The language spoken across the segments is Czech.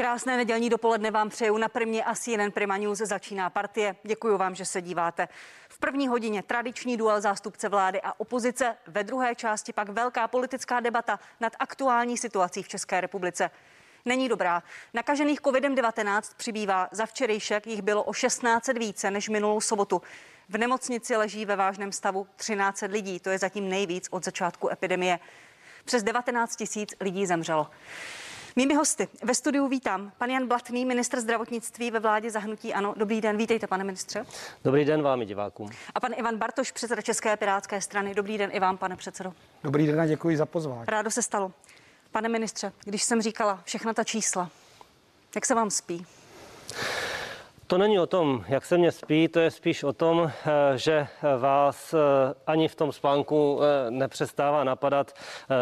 Krásné nedělní dopoledne vám přeju na Primě a CNN Prima News začíná partie. Děkuji vám, že se díváte. V první hodině tradiční duel zástupce vlády a opozice, ve druhé části pak velká politická debata nad aktuální situací v České republice. Není dobrá. Nakažených COVID-19 přibývá. Za včerejšek jich bylo o 16 více než minulou sobotu. V nemocnici leží ve vážném stavu 13 lidí. To je zatím nejvíc od začátku epidemie. Přes 19 tisíc lidí zemřelo. Mými hosty ve studiu vítám pan Jan Blatný, ministr zdravotnictví ve vládě zahnutí Ano. Dobrý den, vítejte, pane ministře. Dobrý den vám, divákům. A pan Ivan Bartoš, předseda České pirátské strany. Dobrý den i vám, pane předsedo. Dobrý den a děkuji za pozvání. Rádo se stalo. Pane ministře, když jsem říkala všechna ta čísla, jak se vám spí? To není o tom, jak se mě spí, to je spíš o tom, eh, že vás eh, ani v tom spánku eh, nepřestává napadat,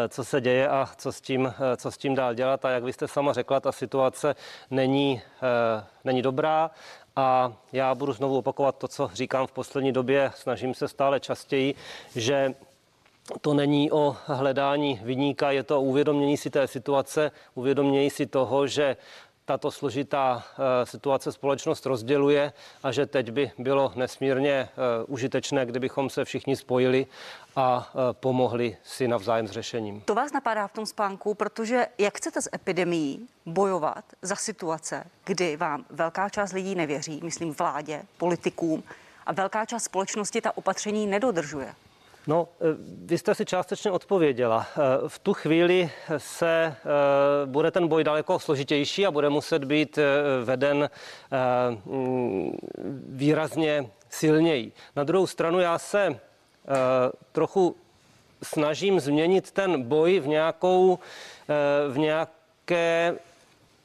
co se děje a co s tím, co s tím dál dělat. A jak vy jste sama řekla, ta situace není, není dobrá. A já budu znovu opakovat to, co říkám v poslední době, snažím se stále častěji, že to není o hledání vyníka, je to o uvědomění si té situace, uvědomění si toho, že tato složitá eh, situace společnost rozděluje a že teď by bylo nesmírně eh, užitečné, kdybychom se všichni spojili a eh, pomohli si navzájem s řešením. To vás napadá v tom spánku, protože jak chcete s epidemií bojovat za situace, kdy vám velká část lidí nevěří, myslím vládě, politikům, a velká část společnosti ta opatření nedodržuje? No, eh, vy jste si částečně odpověděla. Eh, v tu chvíli se eh, bude ten boj daleko složitější a bude muset být veden mm, výrazně silněji. Na druhou stranu já se trochu snažím změnit ten boj v nějakou, v nějaké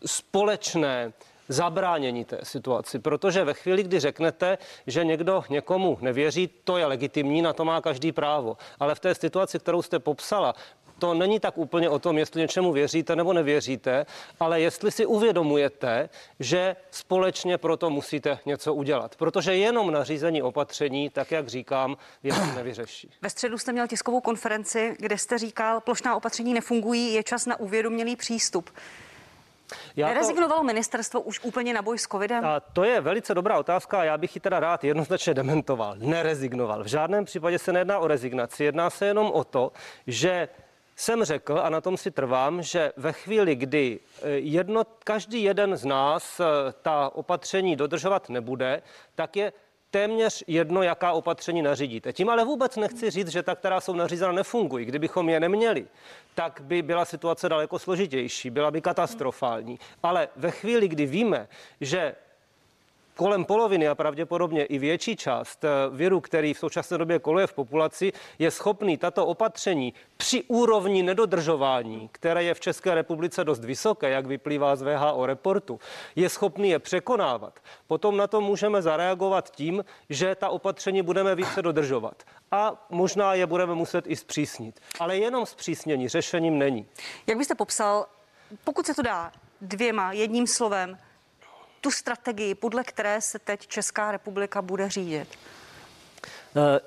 společné zabránění té situaci. Protože ve chvíli, kdy řeknete, že někdo někomu nevěří, to je legitimní, na to má každý právo. Ale v té situaci, kterou jste popsala, to není tak úplně o tom, jestli něčemu věříte nebo nevěříte, ale jestli si uvědomujete, že společně proto musíte něco udělat. Protože jenom nařízení opatření, tak jak říkám, věc nevyřeší. Ve středu jste měl tiskovou konferenci, kde jste říkal, plošná opatření nefungují, je čas na uvědomělý přístup. Já Nerezignovalo to... ministerstvo už úplně na boj s covidem? A to je velice dobrá otázka já bych ji teda rád jednoznačně dementoval. Nerezignoval. V žádném případě se nejedná o rezignaci, jedná se jenom o to, že jsem řekl, a na tom si trvám, že ve chvíli, kdy eh, jedno, každý jeden z nás eh, ta opatření dodržovat nebude, tak je téměř jedno, jaká opatření nařídíte. Tím ale vůbec nechci říct, že ta, která jsou nařízena, nefungují. Kdybychom je neměli, tak by byla situace daleko složitější, byla by katastrofální. Ale ve chvíli, kdy víme, že kolem poloviny a pravděpodobně i větší část eh, viru, který v současné době koluje v populaci, je schopný tato opatření při úrovni nedodržování, které je v České republice dost vysoké, jak vyplývá z VHO reportu, je schopný je překonávat, potom na to můžeme zareagovat tím, že ta opatření budeme více dodržovat. A možná je budeme muset i zpřísnit. Ale jenom zpřísnění řešením není. Jak byste popsal, pokud se to dá dvěma, jedním slovem, tu strategii, podle které se teď Česká republika bude řídit? Eh,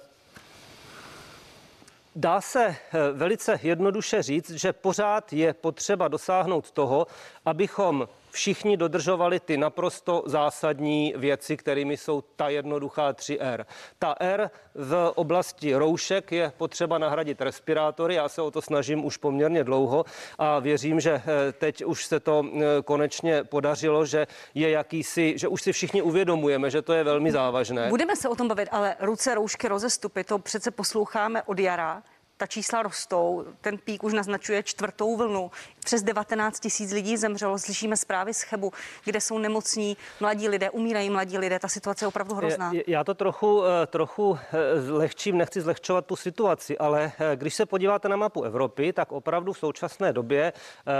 dá se eh, velice jednoduše říct, že pořád je potřeba dosáhnout toho, abychom všichni dodržovali ty naprosto zásadní věci, kterými jsou ta jednoduchá 3R. Ta R v oblasti roušek je potřeba nahradit respirátory. Já se o to snažím už poměrně dlouho a věřím, že eh, teď už se to eh, konečně podařilo, že je jakýsi, že už si všichni uvědomujeme, že to je velmi závažné. Budeme se o tom bavit, ale ruce, roušky, rozestupy, to přece posloucháme od jara ta čísla rostou, ten pík už naznačuje čtvrtou vlnu. Přes 19 tisíc lidí zemřelo, slyšíme zprávy z Chebu, kde jsou nemocní mladí lidé, umírají mladí lidé, ta situace je opravdu hrozná. Já to trochu, eh, trochu eh, zlehčím, nechci zlehčovat tu situaci, ale eh, když se podíváte na mapu Evropy, tak opravdu v současné době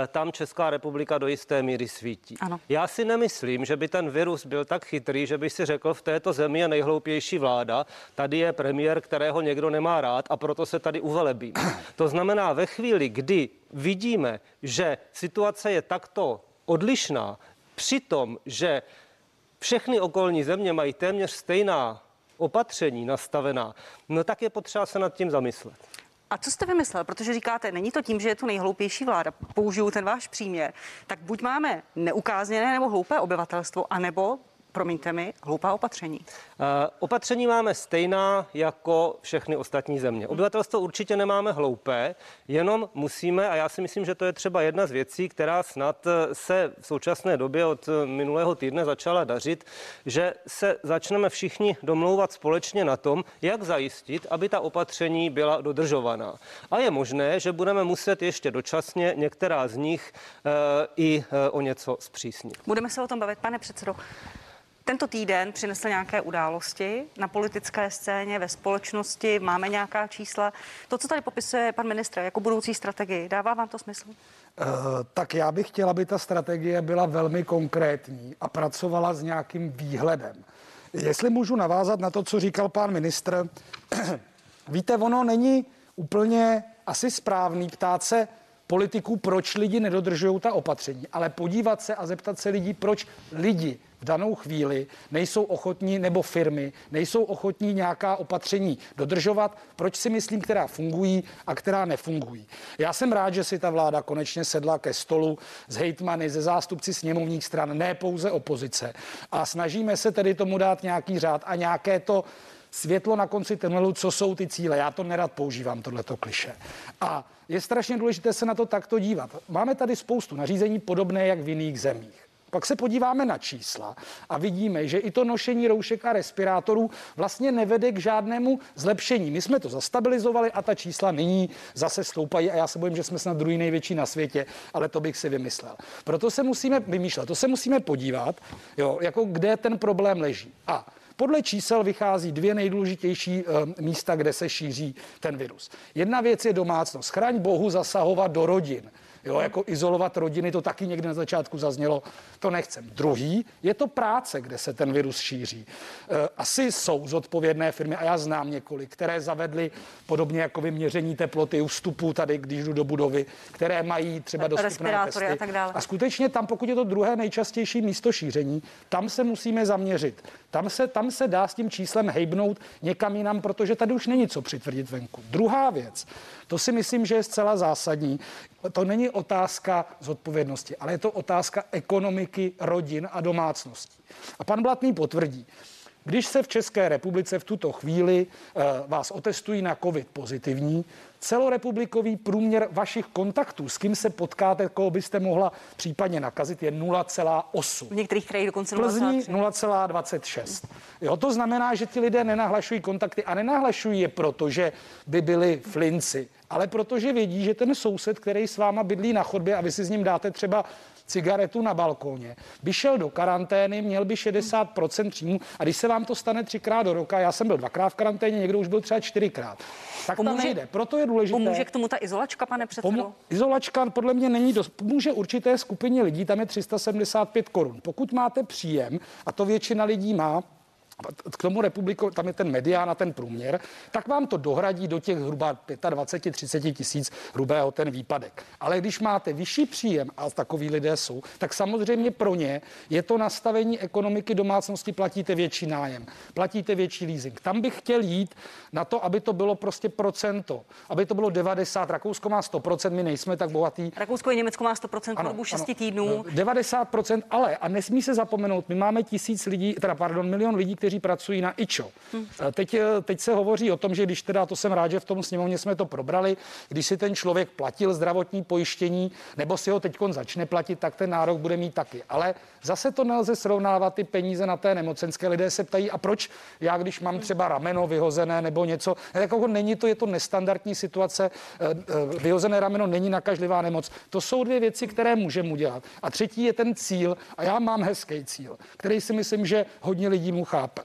tam Česká republika do jisté míry svítí. Ano. Já si nemyslím, že by ten virus byl tak chytrý, že by si řekl, v této zemi je nejhloupější vláda, tady je premiér, kterého někdo nemá rád a proto se tady uvelil velebím. To znamená, ve chvíli, kdy vidíme, že situace je takto odlišná, přitom, že všechny okolní země mají téměř stejná opatření nastavená, no tak je potřeba se nad tím zamyslet. A co jste vymyslel? Protože říkáte, není to tím, že je to nejhloupější vláda. Použiju ten váš příměr. Tak buď máme neukázněné nebo hloupé obyvatelstvo, anebo promiňte mi, hloupá opatření. Uh, opatření máme stejná jako všechny ostatní země. Obyvatelstvo určitě nemáme hloupé, jenom musíme, a já si myslím, že to je třeba jedna z věcí, která snad eh, se v současné době od eh, minulého týdne začala dařit, že se začneme všichni domlouvat společně na tom, jak zajistit, aby ta opatření byla dodržovaná. A je možné, že budeme muset ještě dočasně některá z nich uh, i uh, o něco zpřísnit. Budeme se o tom bavit, pane předsedo. Tento týden přinesl nějaké události na politické scéně, ve společnosti, máme nějaká čísla. To, co tady popisuje pan ministr jako budoucí strategii, dává vám to smysl? Uh, tak já bych chtěla, aby ta strategie byla velmi konkrétní a pracovala s nějakým výhledem. Jestli můžu navázat na to, co říkal pan ministr, víte, ono není úplně asi správný ptát se politiků, proč lidi nedodržují ta opatření, ale podívat se a zeptat se lidí, proč lidi v danou chvíli nejsou ochotní, nebo firmy nejsou ochotní nějaká opatření dodržovat, proč si myslím, která fungují a která nefungují. Já jsem rád, že si ta vláda konečně sedla ke stolu s hejtmany, ze zástupci sněmovních stran, ne pouze opozice. A snažíme se tedy tomu dát nějaký řád a nějaké to světlo na konci tunelu, co jsou ty cíle. Já to nerad používám, tohleto kliše. A je strašně důležité se na to takto dívat. Máme tady spoustu nařízení podobné jak v jiných zemích. Pak se podíváme na čísla a vidíme, že i to nošení roušek a respirátorů vlastně nevede k žádnému zlepšení. My jsme to zastabilizovali a ta čísla nyní zase stoupají a já se bojím, že jsme snad druhý největší na světě, ale to bych si vymyslel. Proto se musíme vymýšlet, to se musíme podívat, jo, jako kde ten problém leží. A podle čísel vychází dvě nejdůležitější e, místa, kde se šíří ten virus. Jedna věc je domácnost. Chraň Bohu zasahovat do rodin. Jo, jako izolovat rodiny, to taky někde na začátku zaznělo, to nechcem. Druhý je to práce, kde se ten virus šíří. E, asi jsou zodpovědné firmy, a já znám několik, které zavedly podobně jako vyměření teploty u vstupu tady, když jdu do budovy, které mají třeba dostupné testy. A, tak dále. a skutečně tam, pokud je to druhé nejčastější místo šíření, tam se musíme zaměřit. Tam se, tam se dá s tím číslem hejbnout někam jinam, protože tady už není co přitvrdit venku. Druhá věc, to si myslím, že je zcela zásadní. To není otázka zodpovědnosti, ale je to otázka ekonomiky rodin a domácností. A pan Blatný potvrdí, když se v České republice v tuto chvíli uh, vás otestují na COVID pozitivní, celorepublikový průměr vašich kontaktů, s kým se potkáte, koho byste mohla případně nakazit, je 0,8. V některých krajích dokonce 0,26. Jo, to znamená, že ti lidé nenahlašují kontakty a nenahlašují je proto, že by byli flinci, ale protože vědí, že ten soused, který s váma bydlí na chodbě a vy si s ním dáte třeba cigaretu na balkóně, by šel do karantény, měl by 60% příjmu a když se vám to stane třikrát do roka, já jsem byl dvakrát v karanténě, někdo už byl třeba čtyřikrát, tak pomůže, to nejde. Proto je důležité. Pomůže k tomu ta izolačka, pane předsedo? Pomu- izolačka podle mě není dost. Pomůže určité skupině lidí, tam je 375 korun. Pokud máte příjem, a to většina lidí má, k tomu republiku, tam je ten medián a ten průměr, tak vám to dohradí do těch zhruba 25-30 tisíc hrubého ten výpadek. Ale když máte vyšší příjem, a takový lidé jsou, tak samozřejmě pro ně je to nastavení ekonomiky domácnosti, platíte větší nájem, platíte větší leasing. Tam bych chtěl jít na to, aby to bylo prostě procento, aby to bylo 90, Rakousko má 100%, my nejsme tak bohatý. Rakousko i Německo má 100% ano, dobu 6 ano, týdnů. 90%, ale a nesmí se zapomenout, my máme tisíc lidí, teda pardon, milion lidí, kteří kteří pracují na IČO. Hmm. Teď, eh, teď se hovoří o tom, že když teda, to jsem rád, že v tom sněmovně jsme to probrali, když si ten člověk platil zdravotní pojištění, nebo si ho teď začne platit, tak ten nárok bude mít taky. Ale zase to nelze srovnávat ty peníze na té nemocenské. Lidé se ptají, a proč já, když mám třeba rameno vyhozené nebo něco, jako není to, je to nestandardní situace, eh, eh, vyhozené rameno není nakažlivá nemoc. To jsou dvě věci, které můžeme udělat. A třetí je ten cíl, a já mám hezký cíl, který si myslím, že hodně lidí mu chápe.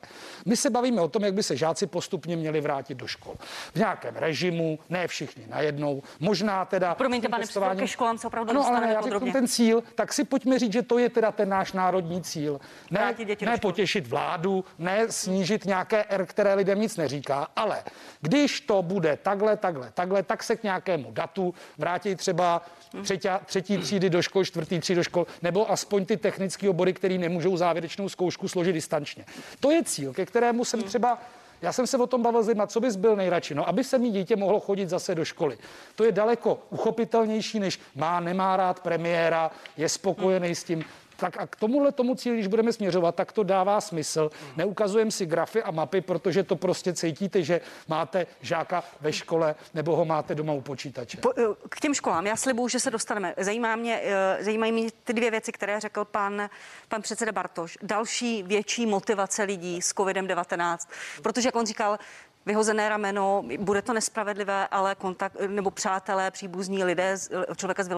My se bavíme o tom, jak by se žáci postupně měli vrátit do škol. V nějakém režimu, ne všichni najednou, možná teda... Promiňte, pane předsedo, ke školám se opravdu ano, ale já podrobně. ten cíl, tak si pojďme říct, že to je teda ten náš národní cíl. Ne, ne potěšit vládu, ne snížit nějaké R, které lidem nic neříká, ale když to bude takhle, takhle, takhle, tak se k nějakému datu vrátí třeba třetí, třetí třídy do škol, čtvrtý třídy do škol, nebo aspoň ty technické obory, které nemůžou závěrečnou zkoušku složit distančně. To je cíl, ke kterému jsem třeba Já jsem se o tom bavil s lidmi, co bys byl nejradši? No, aby se mi dítě mohlo chodit zase do školy. To je daleko uchopitelnější, než má, nemá rád premiéra, je spokojený s tím. Tak a k tomuhle tomu cíli, když budeme směřovat, tak to dává smysl. Neukazujeme si grafy a mapy, protože to prostě cítíte, že máte žáka ve škole nebo ho máte doma u počítače. Po, eh, k těm školám, já slibuju, že se dostaneme. Zajímá mě, eh, zajímají mě ty dvě věci, které řekl pan, pan předseda Bartoš. Další větší motivace lidí s COVID-19, protože jak on říkal, vyhozené rameno, bude to nespravedlivé, ale kontakt, nebo přátelé, příbuzní lidé, člověka s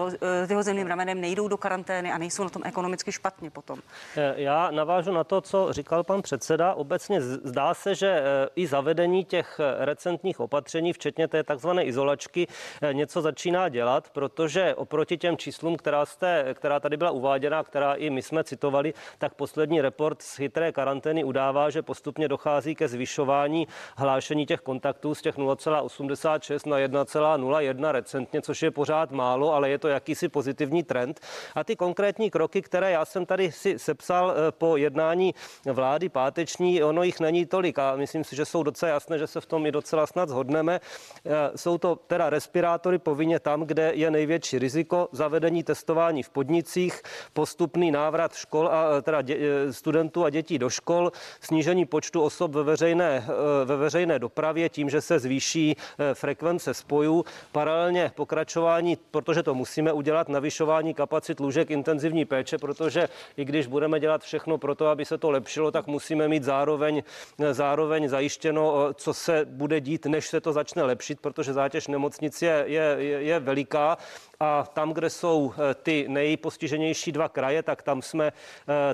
vyhozeným ramenem nejdou do karantény a nejsou na tom ekonomicky špatně potom. Eh, já navážu na to, co říkal pan předseda. Obecně zdá se, že eh, i zavedení těch eh, recentních opatření, včetně té takzvané izolačky, něco začíná dělat, protože oproti těm číslům, která, jste, která tady byla uváděna, která i my jsme citovali, tak poslední report z chytré karantény udává, že postupně dochází ke zvyšování hlášení zvýšení těch kontaktů z těch 0,86 na 1,01 recentně, což je pořád málo, ale je to jakýsi pozitivní trend. A ty konkrétní kroky, které já jsem tady si sepsal eh, po jednání vlády páteční, ono jich není tolik a myslím si, že jsou docela jasné, že se v tom i docela snad zhodneme. Eh, jsou to teda respirátory povinně tam, kde je největší riziko, zavedení testování v podnicích, postupný návrat škol a teda dě, eh, studentů a dětí do škol, snížení počtu osob ve veřejné, ve veřejné dopravě tím, že se zvýší eh, frekvence spojů. Paralelně pokračování, protože to musíme udělat, navyšování kapacit lůžek intenzivní péče, protože i když budeme dělat všechno pro to, aby se to lepšilo, tak musíme mít zároveň, eh, zároveň zajištěno, eh, co se bude dít, než se to začne lepšit, protože zátěž nemocnic je, je, je veliká a tam, kde jsou ty nejpostiženější dva kraje, tak tam jsme,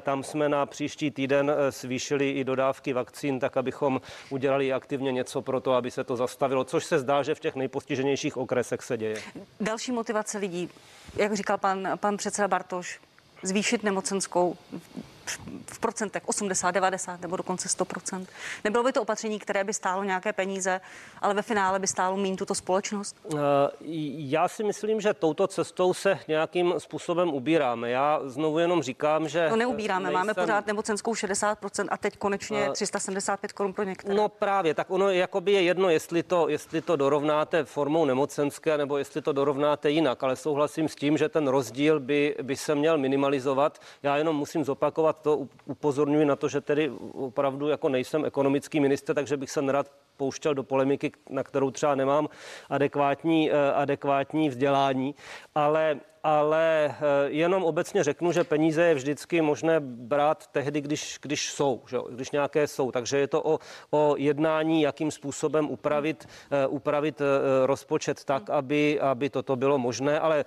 tam jsme na příští týden zvýšili i dodávky vakcín, tak abychom udělali aktivně něco pro to, aby se to zastavilo, což se zdá, že v těch nejpostiženějších okresech se děje. Další motivace lidí, jak říkal pan, pan předseda Bartoš, zvýšit nemocenskou v procentech 80, 90 nebo dokonce 100% Nebylo by to opatření, které by stálo nějaké peníze, ale ve finále by stálo méně tuto společnost? Eh, já si myslím, že touto cestou se nějakým způsobem ubíráme. Já znovu jenom říkám, že. To neubíráme, nejsem... máme pořád nemocenskou 60% a teď konečně 375 eh, korun pro některé. No právě, tak ono jakoby je jedno, jestli to, jestli to dorovnáte formou nemocenské nebo jestli to dorovnáte jinak, ale souhlasím s tím, že ten rozdíl by, by se měl minimalizovat. Já jenom musím zopakovat to upozorňuji na to, že tedy opravdu jako nejsem ekonomický minister, takže bych se nerad pouštěl do polemiky, na kterou třeba nemám adekvátní, eh, adekvátní vzdělání, ale ale eh, jenom obecně řeknu, že peníze je vždycky možné brát tehdy, když, když jsou, že? když nějaké jsou. Takže je to o, o jednání, jakým způsobem upravit, uh, upravit uh, rozpočet tak, aby, aby toto bylo možné. Ale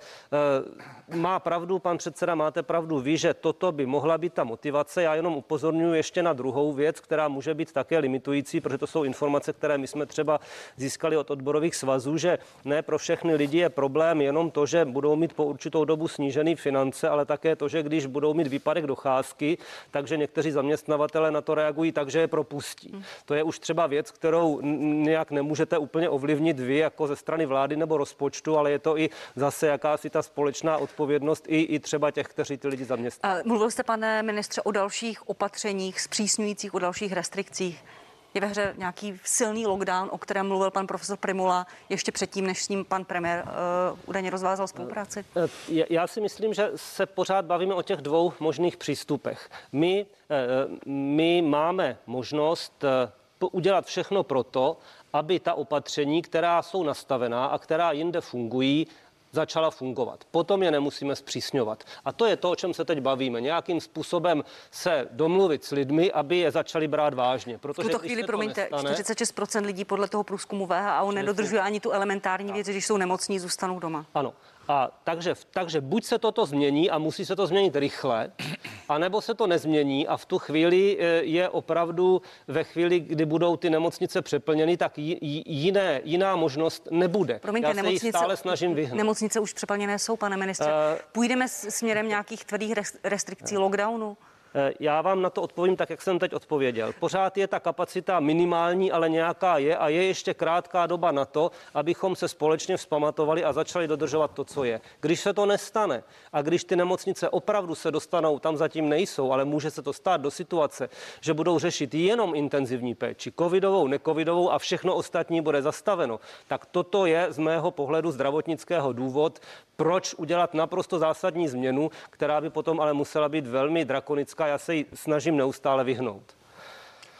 má pravdu pan předseda, máte pravdu vy, že toto by mohla být ta motivace. Já jenom upozorňuji ještě na druhou věc, která může být také limitující, protože to jsou informace, které my jsme třeba získali od odborových svazů, že ne pro všechny lidi je problém jenom to, že budou mít po určitou dobu snížený finance, ale také to, že když budou mít výpadek docházky, takže někteří zaměstnavatele na to reagují tak, že je propustí. Hmm. To je už třeba věc, kterou nějak nemůžete úplně ovlivnit vy jako ze strany vlády nebo rozpočtu, ale je to i zase jakási ta společná odpovědnost i, i třeba těch, kteří ty lidi zaměstnají. Mluvil jste, pane ministře, o dalších opatřeních, zpřísňujících, o dalších restrikcích je ve hře nějaký silný lockdown, o kterém mluvil pan profesor Primula ještě předtím, než s ním pan premiér uh, údajně rozvázal spolupráci? Eh, eh, já si myslím, že se pořád bavíme o těch dvou možných přístupech. My, my máme možnost udělat všechno proto, aby ta opatření, která jsou nastavená a která jinde fungují, začala fungovat. Potom je nemusíme zpřísňovat. A to je to, o čem se teď bavíme. Nějakým způsobem se domluvit s lidmi, aby je začali brát vážně. Protože v tuto chvíli, promiňte, nestane, 46% lidí podle toho průzkumu VHO nedodržuje ani tu elementární věc, když jsou nemocní, zůstanou doma. Ano. A takže, takže buď se toto změní a musí se to změnit rychle, anebo se to nezmění a v tu chvíli eh, je opravdu ve chvíli, kdy budou ty nemocnice přeplněny, tak jiné, jiná možnost nebude. Promiňte, Já se nemocnice, stále snažím vyhnout. Nemocnice už přeplněné jsou, pane ministře. Uh, Půjdeme směrem nějakých tvrdých restrikcí, lockdownu? Eh, Já vám na to odpovím tak, jak jsem teď odpověděl. Pořád je ta kapacita minimální, ale nějaká je a je ještě krátká doba na to, abychom se společně vzpamatovali a začali dodržovat to, co je. Když se to nestane a když ty nemocnice opravdu se dostanou, tam zatím nejsou, ale může se to stát do situace, že budou řešit jenom intenzivní péči, covidovou, necovidovou a všechno ostatní bude zastaveno, tak toto je z mého pohledu zdravotnického důvod, proč udělat naprosto zásadní změnu, která by potom ale musela být velmi drakonická. Já se ji snažím neustále vyhnout.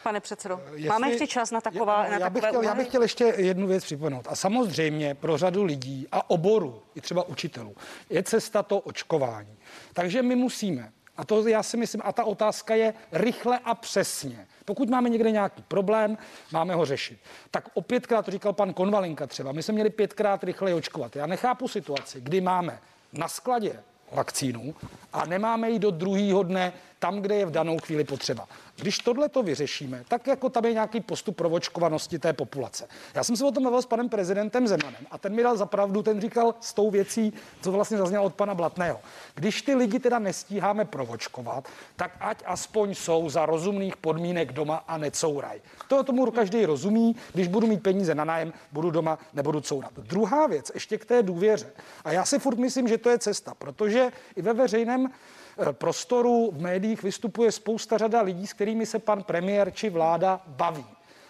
Pane předsedo, Jestli- máme ještě čas na taková já, na já, bych chtěl, já bych chtěl ještě jednu věc připomenout. A samozřejmě pro řadu lidí a oboru, i třeba učitelů, je cesta to očkování. Takže my musíme, a to já si myslím, a ta otázka je rychle a přesně. Pokud máme někde nějaký problém, máme ho řešit. Tak opětkrát, to říkal pan Konvalinka třeba, my jsme měli pětkrát rychleji očkovat. Já nechápu situaci, kdy máme na skladě vakcínu a nemáme ji do druhého dne tam, kde je v danou chvíli potřeba. Když tohle to vyřešíme, tak jako tam je nějaký postup pro očkovanosti té populace. Já jsem se o tom bavil s panem prezidentem Zemanem a ten mi dal zapravdu, ten říkal s tou věcí, co vlastně zaznělo od pana Blatného. Když ty lidi teda nestíháme provočkovat, tak ať aspoň jsou za rozumných podmínek doma a necouraj. To tomu každý rozumí, když budu mít peníze na nájem, budu doma, nebudu courat. Druhá věc, ještě k té důvěře. A já si furt myslím, že to je cesta, protože i ve veřejném eh, prostoru v médiích vystupuje spousta řada lidí, s kterými se pan premiér či vláda baví.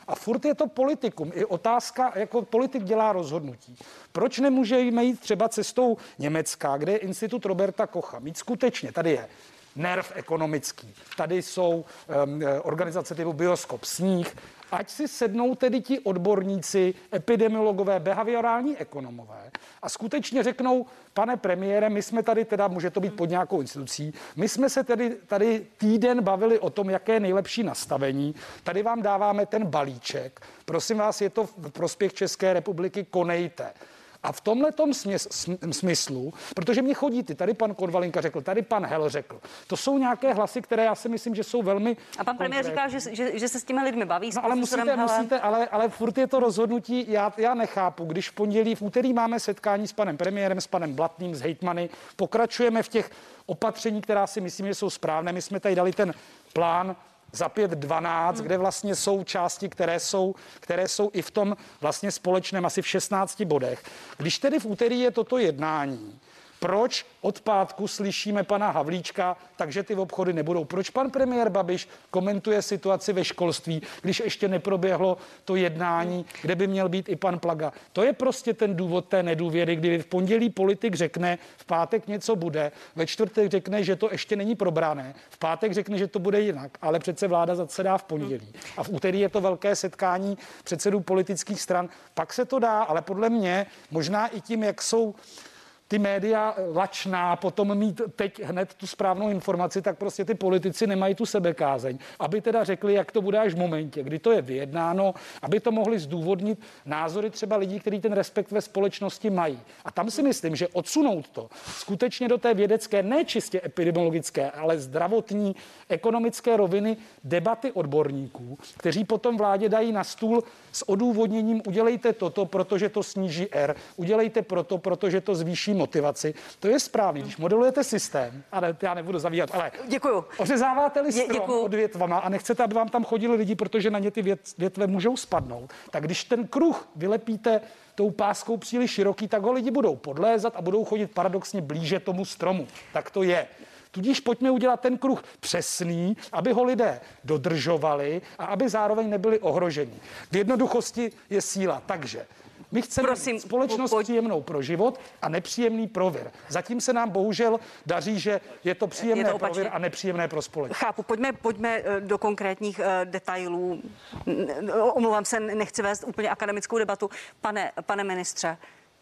A furt je to politikum. I otázka, jako politik dělá rozhodnutí. Proč nemůžeme jít třeba cestou Německa, kde je institut Roberta Kocha? Mít skutečně, tady je nerv ekonomický. Tady jsou um, organizace typu Bioskop, Sníh. Ať si sednou tedy ti odborníci, epidemiologové, behaviorální ekonomové a skutečně řeknou, pane premiére, my jsme tady teda, může to být pod nějakou institucí, my jsme se tedy tady týden bavili o tom, jaké je nejlepší nastavení. Tady vám dáváme ten balíček. Prosím vás, je to v prospěch České republiky, konejte. A v tomhle smyslu, protože mě chodí ty, tady pan Konvalinka řekl, tady pan Hel řekl, to jsou nějaké hlasy, které já si myslím, že jsou velmi. A pan premiér říká, že, že, že se s těmi lidmi baví. No, ale musíte, Helem. musíte, ale, ale furt je to rozhodnutí, já, já nechápu, když v pondělí, v úterý máme setkání s panem premiérem, s panem Blatným, s hejtmany, pokračujeme v těch opatření, která si myslím, že jsou správné. My jsme tady dali ten plán za 5.12, hmm. kde vlastně jsou části, které jsou, které jsou i v tom vlastně společném asi v 16 bodech. Když tedy v úterý je toto jednání, proč od pátku slyšíme pana Havlíčka, takže ty obchody nebudou? Proč pan premiér Babiš komentuje situaci ve školství, když ještě neproběhlo to jednání, kde by měl být i pan Plaga? To je prostě ten důvod té nedůvěry, kdy v pondělí politik řekne, v pátek něco bude, ve čtvrtek řekne, že to ještě není probrané, v pátek řekne, že to bude jinak, ale přece vláda zasedá v pondělí. A v úterý je to velké setkání předsedů politických stran. Pak se to dá, ale podle mě možná i tím, jak jsou ty média lačná potom mít teď hned tu správnou informaci, tak prostě ty politici nemají tu sebekázeň, aby teda řekli, jak to bude až v momentě, kdy to je vyjednáno, aby to mohli zdůvodnit názory třeba lidí, kteří ten respekt ve společnosti mají. A tam si myslím, že odsunout to skutečně do té vědecké, ne čistě epidemiologické, ale zdravotní, ekonomické roviny debaty odborníků, kteří potom vládě dají na stůl s odůvodněním udělejte toto, protože to sníží R, udělejte proto, protože to zvýší motivaci. To je správný. Když modelujete systém, ale já nebudu zavíjat, ale Děkuju. ořezáváte-li strom děkuju. odvětvama a nechcete, aby vám tam chodili lidi, protože na ně ty vět, větve můžou spadnout, tak když ten kruh vylepíte tou páskou příliš široký, tak ho lidi budou podlézat a budou chodit paradoxně blíže tomu stromu. Tak to je. Tudíž pojďme udělat ten kruh přesný, aby ho lidé dodržovali a aby zároveň nebyli ohroženi. V jednoduchosti je síla. Takže my chceme Prosím, společnost pojď- příjemnou pro život a nepříjemný pro vir. Zatím se nám bohužel daří, že je to příjemné Je to pro vir a nepříjemné pro společnost. Chápu, pojďme, pojďme eh, do konkrétních eh, detailů. Omlouvám se, nechci vést úplně akademickou debatu. Pane, pane ministře,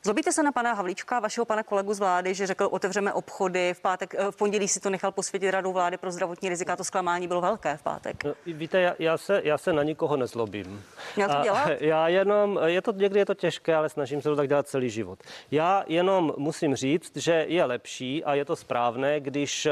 Zlobíte se na pana Havlíčka, vašeho pana kolegu z vlády, že řekl, otevřeme obchody. V pátek, eh, v pondělí si to nechal posvětit radou vlády pro zdravotní rizika. To zklamání bylo velké v pátek. No, víte, já, já, se, já se na nikoho nezlobím. Měl to dělat? Já jenom, je to, někdy je to těžké, ale snažím se to tak dělat celý život. Já jenom musím říct, že je lepší a je to správné, když,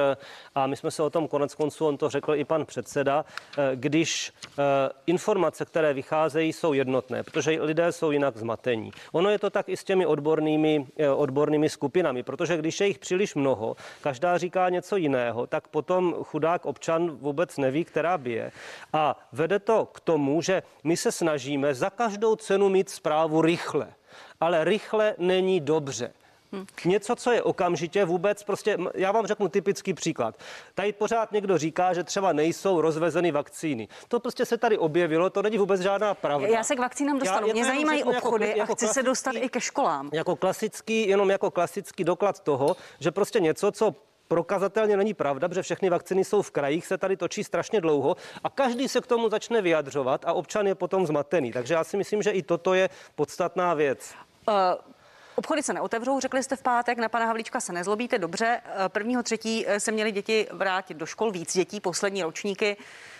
a my jsme se o tom konec konců, on to řekl i pan předseda, eh, když eh, informace, které vycházejí, jsou jednotné, protože lidé jsou jinak zmatení. Ono je to tak i s těmi odborníky odbornými, eh, odbornými skupinami, protože když je jich příliš mnoho, každá říká něco jiného, tak potom chudák občan vůbec neví, která bije. A vede to k tomu, že my se snažíme za každou cenu mít zprávu rychle. Ale rychle není dobře. Něco, co je okamžitě vůbec, prostě, já vám řeknu typický příklad. Tady pořád někdo říká, že třeba nejsou rozvezeny vakcíny. To prostě se tady objevilo, to není vůbec žádná pravda. Já se k vakcínám dostanu. Já- Mě zajímají jako obchody a jako chci se dostat klasický- i ke školám. Jako klasický, jenom jako klasický doklad toho, že prostě něco, co prokazatelně není pravda, protože všechny vakcíny jsou v krajích, se tady točí strašně dlouho a každý se k tomu začne vyjadřovat a občan je potom zmatený. Takže já si myslím, že i toto je podstatná věc. Uh, Obchody se neotevřou, řekli jste v pátek, na pana Havlíčka se nezlobíte. Dobře, Eh, prvního třetí eh, se měli děti vrátit do škol, víc dětí, poslední ročníky.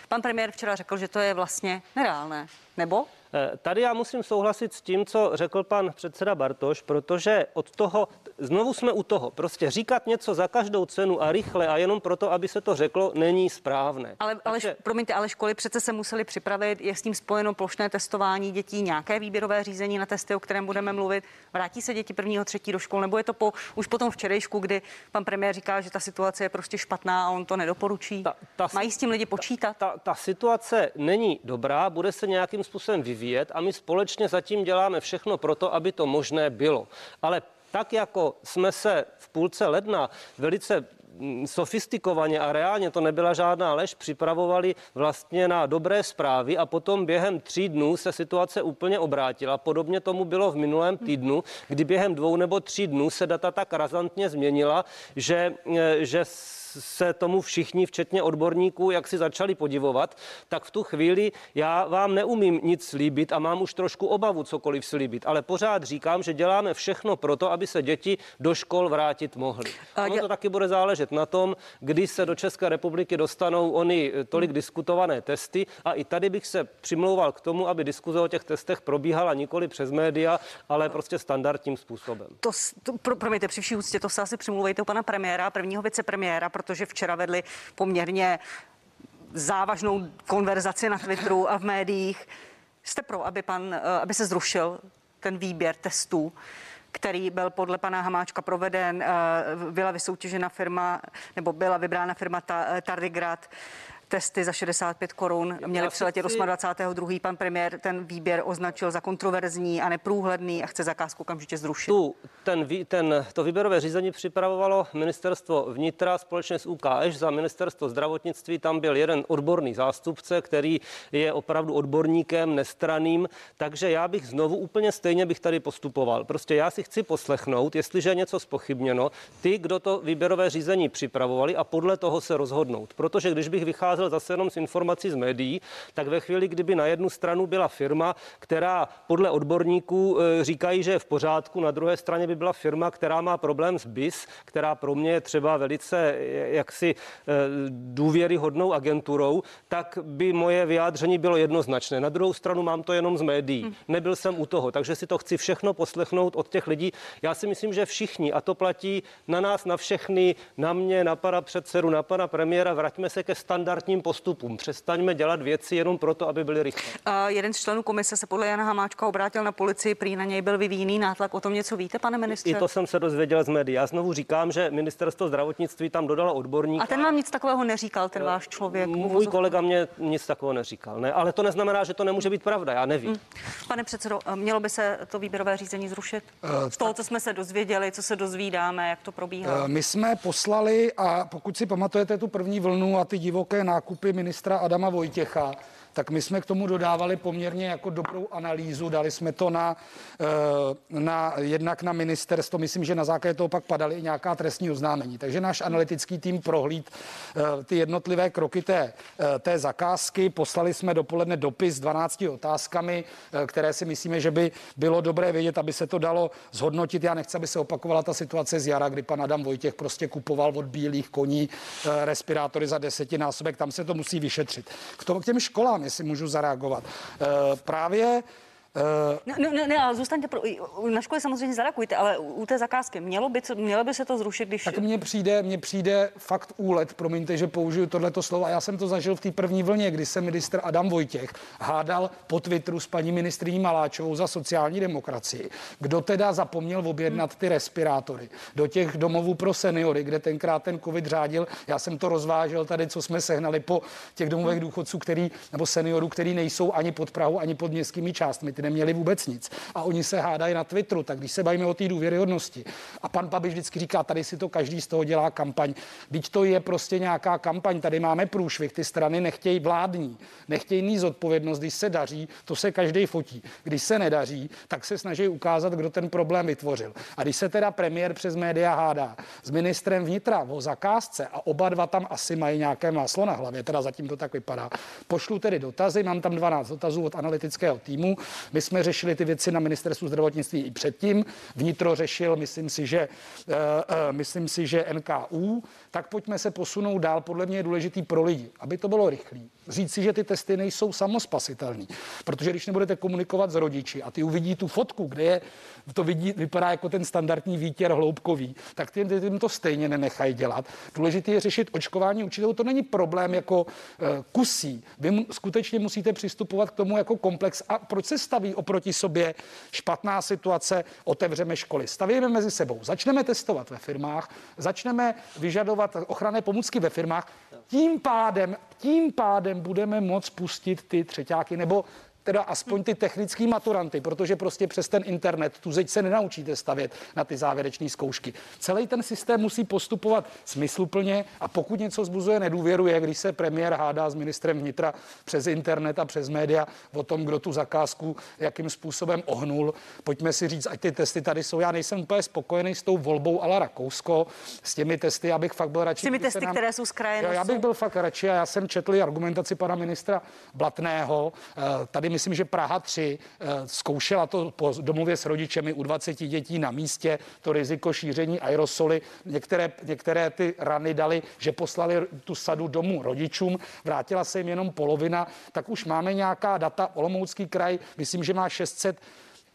Pan premiér včera řekl, že to je vlastně nereálné. Nebo? Eh, Tady já musím souhlasit s tím, co řekl pan předseda Bartoš, protože od toho, znovu jsme u toho, prostě říkat něco za každou cenu a rychle a jenom proto, aby se to řeklo, není správné. Ale, ale Takže- promiňte, ale školy přece se museli připravit, je s tím spojeno plošné testování dětí, nějaké výběrové řízení na testy, o kterém budeme mluvit. Vrátí se děti prvního třetí do škol, nebo je to po, už potom včerejšku, kdy pan premiér říká, že ta situace je prostě špatná a on to nedoporučí? Ta- ta- Mají s tím lidi počítat? ta, ta situace není dobrá, bude se nějakým způsobem vyvíjet a my společně zatím děláme všechno pro to, aby to možné bylo. Ale tak jako jsme se v půlce ledna velice mm, sofistikovaně a reálně, to nebyla žádná lež, připravovali vlastně na dobré zprávy a potom během tří dnů se situace úplně obrátila. Podobně tomu bylo v minulém týdnu, kdy během dvou nebo tří dnů se data tak razantně změnila, že, eh, že se tomu všichni, včetně odborníků, jak si začali podivovat, tak v tu chvíli já vám neumím nic slíbit a mám už trošku obavu cokoliv slíbit, ale pořád říkám, že děláme všechno pro to, aby se děti do škol vrátit mohly. A Ono to taky bude záležet na tom, kdy se do České republiky dostanou oni eh, tolik diskutované testy a i tady bych se přimlouval k tomu, aby diskuze o těch testech probíhala nikoli přes média, ale prostě standardním způsobem. To, to pro, promiňte, při vší úctě, to se asi přimluvejte u pana premiéra, prvního vicepremiéra, protože včera vedli poměrně závažnou konverzaci na Twitteru a v médiích. Jste pro, aby, pan, eh, aby se zrušil ten výběr testů, který byl podle pana Hamáčka proveden, eh, byla vysoutěžena firma, nebo byla vybrána firma eh, Tardigrad, testy za 65 korun měly si přiletět chci- 28.2. Pan premiér ten výběr označil za kontroverzní a neprůhledný a chce zakázku okamžitě zrušit. Tu, ten, ten, to výběrové řízení připravovalo ministerstvo vnitra společně s UKŠ za ministerstvo zdravotnictví. Tam byl jeden odborný zástupce, který je opravdu odborníkem, nestraným. Takže já bych znovu úplně stejně bych tady postupoval. Prostě já si chci poslechnout, jestliže je něco spochybněno, ty, kdo to výběrové řízení připravovali a podle toho se rozhodnout. Protože když bych vycházel zase jenom z informací z médií, tak ve chvíli, kdyby na jednu stranu byla firma, která podle odborníků eh, říkají, že je v pořádku, na druhé straně by byla firma, která má problém s BIS, která pro mě je třeba velice eh, jaksi eh, důvěryhodnou agenturou, tak by moje vyjádření bylo jednoznačné. Na druhou stranu mám to jenom z médií. Nebyl jsem u toho, takže si to chci všechno poslechnout od těch lidí. Já si myslím, že všichni, a to platí na nás, na všechny, na mě, na pana předsedu, na pana premiéra, vraťme se ke standardním postupům. Přestaňme dělat věci jenom proto, aby byly rychle. A jeden z členů komise se podle Jana Hamáčka obrátil na policii, prý na něj byl vyvíjený nátlak. O tom něco víte, pane ministře? I to jsem se dozvěděl z médií. Já znovu říkám, že ministerstvo zdravotnictví tam dodalo odborníka. A ten vám nic takového neříkal, ten váš člověk? Můj kolega mě nic takového neříkal. Ne, ale to neznamená, že to nemůže být pravda. Já nevím. Pane předsedo, mělo by se to výběrové řízení zrušit? Z toho, co jsme se dozvěděli, co se dozvídáme, jak to probíhá? Eh, My jsme poslali, a pokud si pamatujete tu první vlnu a ty divoké nákupy ministra Adama Vojtěcha, tak my jsme k tomu dodávali poměrně jako dobrou analýzu. Dali jsme to na, eh, na jednak na ministerstvo. Myslím, že na základě toho pak padaly i nějaká trestní oznámení. Takže náš analytický tým prohlíd eh, ty jednotlivé kroky té, eh, té zakázky. Poslali jsme dopoledne dopis s 12 otázkami, které si myslíme, že by bylo dobré vědět, aby se to dalo zhodnotit. Já nechci, aby se opakovala ta situace z jara, kdy pan Adam Vojtěch prostě kupoval od bílých koní respirátory za desetinásobek. Tam se to musí vyšetřit. K, tomu, k těm školám, jestli můžu zareagovat. Eh, Právě No, no, no, ne, ale zůstaňte, pro, na škole samozřejmě zareagujte, ale u té zakázky mělo by, mělo by se to zrušit, když... Tak mně přijde, mně přijde fakt úlet, promiňte, že použiju tohleto slovo. A já jsem to zažil v té první vlně, kdy se ministr Adam Vojtěch hádal po Twitteru s paní ministriní Maláčovou za sociální demokracii. Kdo teda zapomněl objednat ty respirátory do těch domovů pro seniory, kde tenkrát ten covid řádil. Já jsem to rozvážel tady, co jsme sehnali po těch domovech důchodců, který, nebo seniorů, který nejsou ani pod Prahou, ani pod městskými částmi. Neměli vůbec nic. A oni se hádají na Twitteru. Tak když se bavíme o té důvěryhodnosti. A pan Babiš vždycky říká, tady si to každý z toho dělá kampaň. Teď to je prostě nějaká kampaň. Tady máme průšvih. Ty strany nechtějí vládní, nechtějí mít zodpovědnost. Když se daří, to se každý fotí. Když se nedaří, tak se snaží ukázat, kdo ten problém vytvořil. A když se teda premiér přes média hádá s ministrem vnitra o zakázce a oba dva tam asi mají nějaké máslo na hlavě, teda zatím to tak vypadá. Pošlu tedy dotazy, mám tam 12 dotazů od analytického týmu. My jsme řešili ty věci na ministerstvu zdravotnictví i předtím. Vnitro řešil, myslím si, že, uh, uh, myslím si, že NKU. Tak pojďme se posunout dál. Podle mě je důležitý pro lidi, aby to bylo rychlé. Říct si, že ty testy nejsou samospasitelné. Protože když nebudete komunikovat s rodiči a ty uvidí tu fotku, kde je, to vidí, vypadá jako ten standardní výtěr hloubkový, tak ty jim to stejně nenechají dělat. Důležité je řešit očkování učitelů. To není problém jako uh, kusí. Vy skutečně musíte přistupovat k tomu jako komplex. A proč se staví oproti sobě špatná situace? Otevřeme školy. Stavíme mezi sebou. Začneme testovat ve firmách, začneme vyžadovat ochranné pomůcky ve firmách. Tím pádem, tím pádem budeme moct pustit ty třetíáky nebo teda aspoň ty technický maturanty, protože prostě přes ten internet tu zeď se nenaučíte stavět na ty závěrečné zkoušky. Celý ten systém musí postupovat smysluplně a pokud něco zbuzuje nedůvěru, je, když se premiér hádá s ministrem vnitra přes internet a přes média o tom, kdo tu zakázku jakým způsobem ohnul. Pojďme si říct, ať ty testy tady jsou. Já nejsem úplně spokojený s tou volbou ala Rakousko, s těmi testy, abych fakt byl radši. S těmi testy, které jsou z kraje Jo, já nosu. bych byl fakt radši a já jsem četl argumentaci pana ministra Blatného. Eh, Tady myslím, že Praha 3 eh, zkoušela to po domově s rodičemi u 20 dětí na místě, to riziko šíření aerosoly. Některé, některé ty rany dali, že poslali tu sadu domů rodičům, vrátila se jim jenom polovina, tak už máme nějaká data. Olomoucký kraj, myslím, že má 600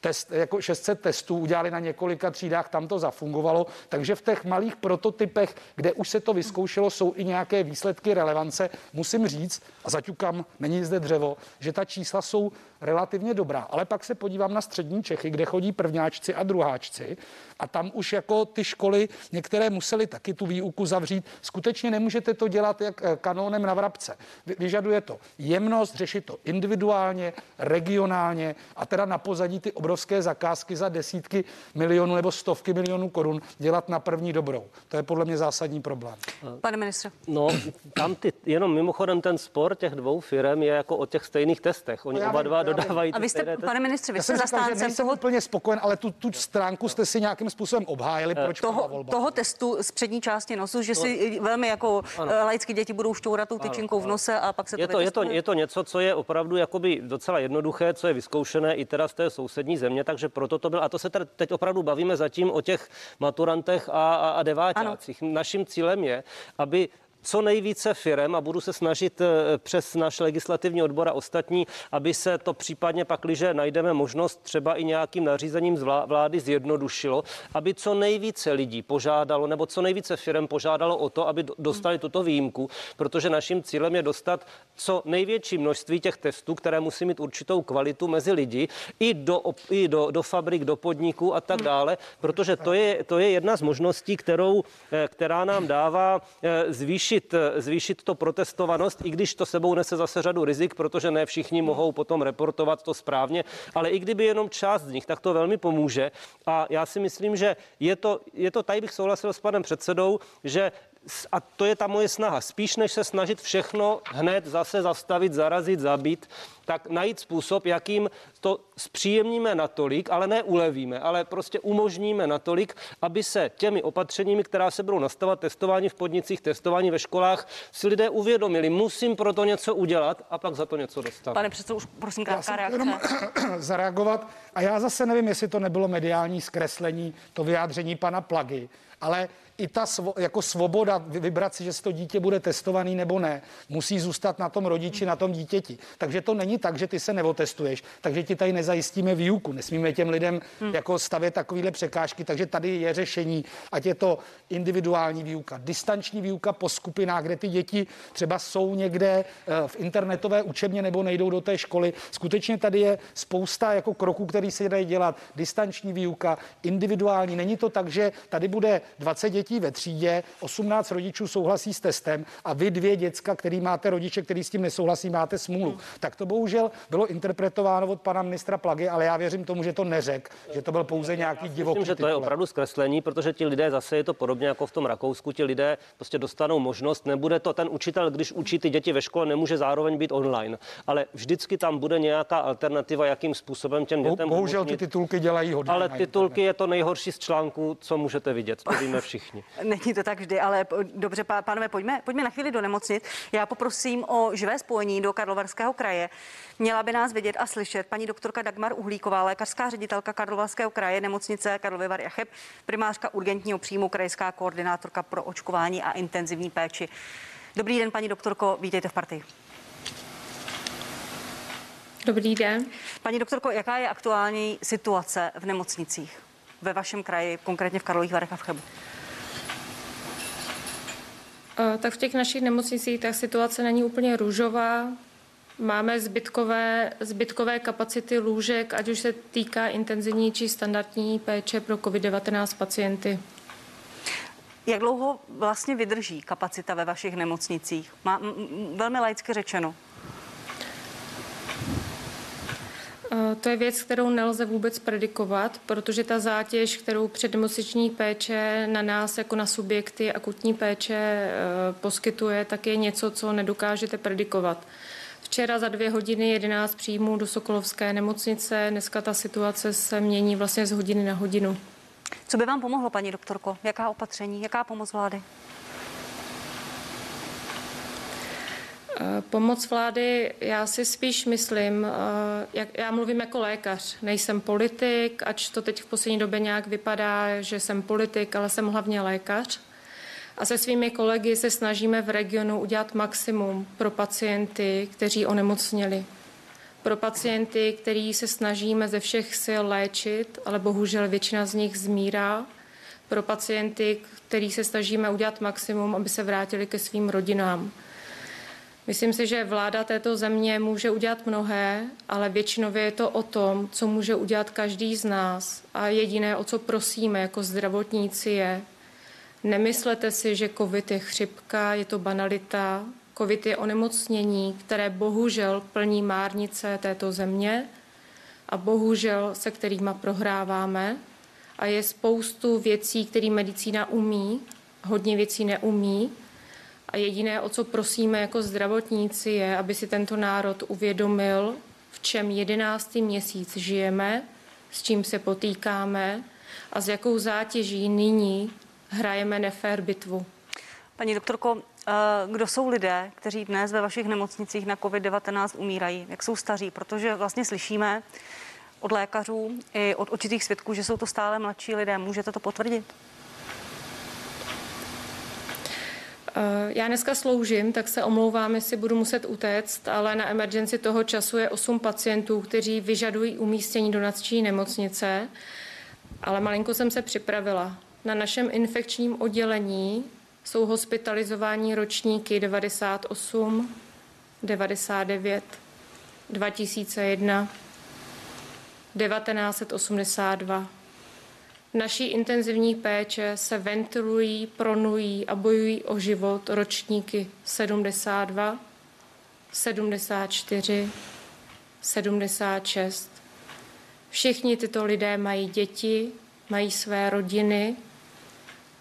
test, jako 600 testů udělali na několika třídách, tam to zafungovalo, takže v těch malých prototypech, kde už se to vyzkoušelo, jsou i nějaké výsledky relevance. Musím říct, a zaťukám, není zde dřevo, že ta čísla jsou relativně dobrá, ale pak se podívám na střední Čechy, kde chodí prvňáčci a druháčci a tam už jako ty školy některé museli taky tu výuku zavřít. Skutečně nemůžete to dělat jak eh, kanónem na vrabce. Vy- Vyžaduje to jemnost, řešit to individuálně, regionálně a teda na pozadí ty zakázky za desítky milionů nebo stovky milionů korun dělat na první dobrou. To je podle mě zásadní problém. Pane ministře, No, tam ty, jenom mimochodem ten spor těch dvou firm je jako o těch stejných testech. Oni No oba dva dodávají a ty vy jste, pane ministře, vy jste zastáncem toho, úplně spokojen, ale tu, tu stránku jste si nějakým způsobem obhájili, proč padla toho, volba. toho testu z přední části nosu, že si velmi jako eh, laicky děti budou šťourat tou tyčinkou v nose a pak se to Je to, je, to, je to něco, co je opravdu jakoby docela jednoduché, co je vyzkoušené i teda z té sousední země, takže proto to bylo, a to se teď opravdu bavíme zatím o těch maturantech a, a, a deváťácích. Naším cílem je, aby co nejvíce firem a budu se snažit eh, přes náš legislativní odbor a ostatní, aby se to případně pakliže najdeme možnost třeba i nějakým nařízením z vlá- vlády zjednodušilo, aby co nejvíce lidí požádalo nebo co nejvíce firem požádalo o to, aby do- dostali tuto výjimku, protože naším cílem je dostat co největší množství těch testů, které musí mít určitou kvalitu mezi lidi i do, i do, do fabrik, do podniků a tak dále, protože to je, to je jedna z možností, kterou, eh, která nám dává eh, zvýšit, eh, zvýšit to protestovanost, i když to sebou nese zase řadu rizik, protože ne všichni mohou potom reportovat to správně, ale i kdyby jenom část z nich, tak to velmi pomůže. A já si myslím, že je to, je to tady bych souhlasil s panem předsedou, že a to je ta moje snaha. Spíš než se snažit všechno hned zase zastavit, zarazit, zabít, tak najít způsob, jakým to zpříjemníme natolik, ale ne ulevíme, ale prostě umožníme natolik, aby se těmi opatřeními, která se budou nastavovat, testování v podnicích, testování ve školách, si lidé uvědomili, musím pro to něco udělat a pak za to něco dostat. Pane předsedo, už prosím krátká jsem reakce. jenom zareagovat. A já zase nevím, jestli to nebylo mediální zkreslení, to vyjádření pana Plagy, ale i ta svo, jako svoboda vybrat si, že to dítě bude testovaný nebo ne, musí zůstat na tom rodiči, na tom dítěti. Takže to není tak, že ty se neotestuješ, takže ti tady nezajistíme výuku. Nesmíme těm lidem hmm. jako stavět takovéhle překážky, takže tady je řešení, ať je to individuální výuka, distanční výuka po skupinách, kde ty děti třeba jsou někde eh, v internetové učebně nebo nejdou do té školy. Skutečně tady je spousta jako kroků, který se dají dělat. Distanční výuka, individuální. Není to tak, že tady bude 20 dětí ve třídě, 18 rodičů souhlasí s testem a vy dvě děcka, který máte rodiče, který s tím nesouhlasí, máte smůlu. Hmm. Tak to bohužel bylo interpretováno od pana ministra Plagy, ale já věřím tomu, že to neřek, že to byl pouze nějaký divoký Myslím, že to je opravdu zkreslení, protože ti lidé zase je to podobně jako v tom Rakousku, ti lidé prostě dostanou možnost, nebude to ten učitel, když učí ty děti ve škole, nemůže zároveň být online, ale vždycky tam bude nějaká alternativa, jakým způsobem těm dětem. Bohužel ty titulky dělají hodně. Ale titulky je to nejhorší z článku, co můžete vidět, to víme všichni. Není to tak vždy, ale dobře, pánové, pojďme, pojďme na chvíli do nemocnic. Já poprosím o živé spojení do Karlovarského kraje. Měla by nás vidět a slyšet paní doktorka Dagmar Uhlíková, lékařská ředitelka Karlovarského kraje, nemocnice Karlovy Vary a Cheb, primářka urgentního příjmu, krajská koordinátorka pro očkování a intenzivní péči. Dobrý den, paní doktorko, vítejte v partii. Dobrý den. Paní doktorko, jaká je aktuální situace v nemocnicích ve vašem kraji, konkrétně v Karlových Varech a v Chebu? Eh, tak v těch našich nemocnicích ta situace není úplně růžová. Máme zbytkové, zbytkové kapacity lůžek, ať už se týká intenzivní či standardní péče pro COVID-19 pacienty. Jak dlouho vlastně vydrží kapacita ve vašich nemocnicích? Má, m, velmi laicky řečeno. To je věc, kterou nelze vůbec predikovat, protože ta zátěž, kterou přednemocniční péče na nás jako na subjekty akutní péče eh, poskytuje, tak je něco, co nedokážete predikovat. Včera za dvě hodiny 11 příjmů do Sokolovské nemocnice, dneska ta situace se mění vlastně z hodiny na hodinu. Co by vám pomohlo, paní doktorko? Jaká opatření, jaká pomoc vlády? Pomoc vlády, já si spíš myslím, eh, jak já mluvím jako lékař, nejsem politik, ač to teď v poslední době nějak vypadá, že jsem politik, ale jsem hlavně lékař. A se svými kolegy se snažíme v regionu udělat maximum pro pacienty, kteří onemocněli. Pro pacienty, který se snažíme ze všech sil léčit, ale bohužel většina z nich zmírá. Pro pacienty, který se snažíme udělat maximum, aby se vrátili ke svým rodinám. Myslím si, že vláda této země může udělat mnohé, ale většinově je to o tom, co může udělat každý z nás. A jediné, o co prosíme jako zdravotníci, je, nemyslete si, že COVID je chřipka, je to banalita. COVID je onemocnění, které bohužel plní márnice této země a bohužel se kterýma prohráváme. A je spoustu věcí, které medicína umí, hodně věcí neumí a jediné, o co prosíme jako zdravotníci, je, aby si tento národ uvědomil, v čem jedenáctý měsíc žijeme, s čím se potýkáme a s jakou zátěží nyní hrajeme nefér bitvu. Paní doktorko, eh, kdo jsou lidé, kteří dnes ve vašich nemocnicích na COVID-19 umírají? Jak jsou staří? Protože vlastně slyšíme od lékařů i od určitých svědků, že jsou to stále mladší lidé. Můžete to potvrdit? Já dneska sloužím, tak se omlouvám, jestli budu muset utéct, ale na emergenci toho času je 8 pacientů, kteří vyžadují umístění do nadční nemocnice, ale malinko jsem se připravila. Na našem infekčním oddělení jsou hospitalizováni ročníky 98, 99, 2001, 1982 naší intenzivní péče se ventilují, pronují a bojují o život ročníky 72, 74, 76. Všichni tyto lidé mají děti, mají své rodiny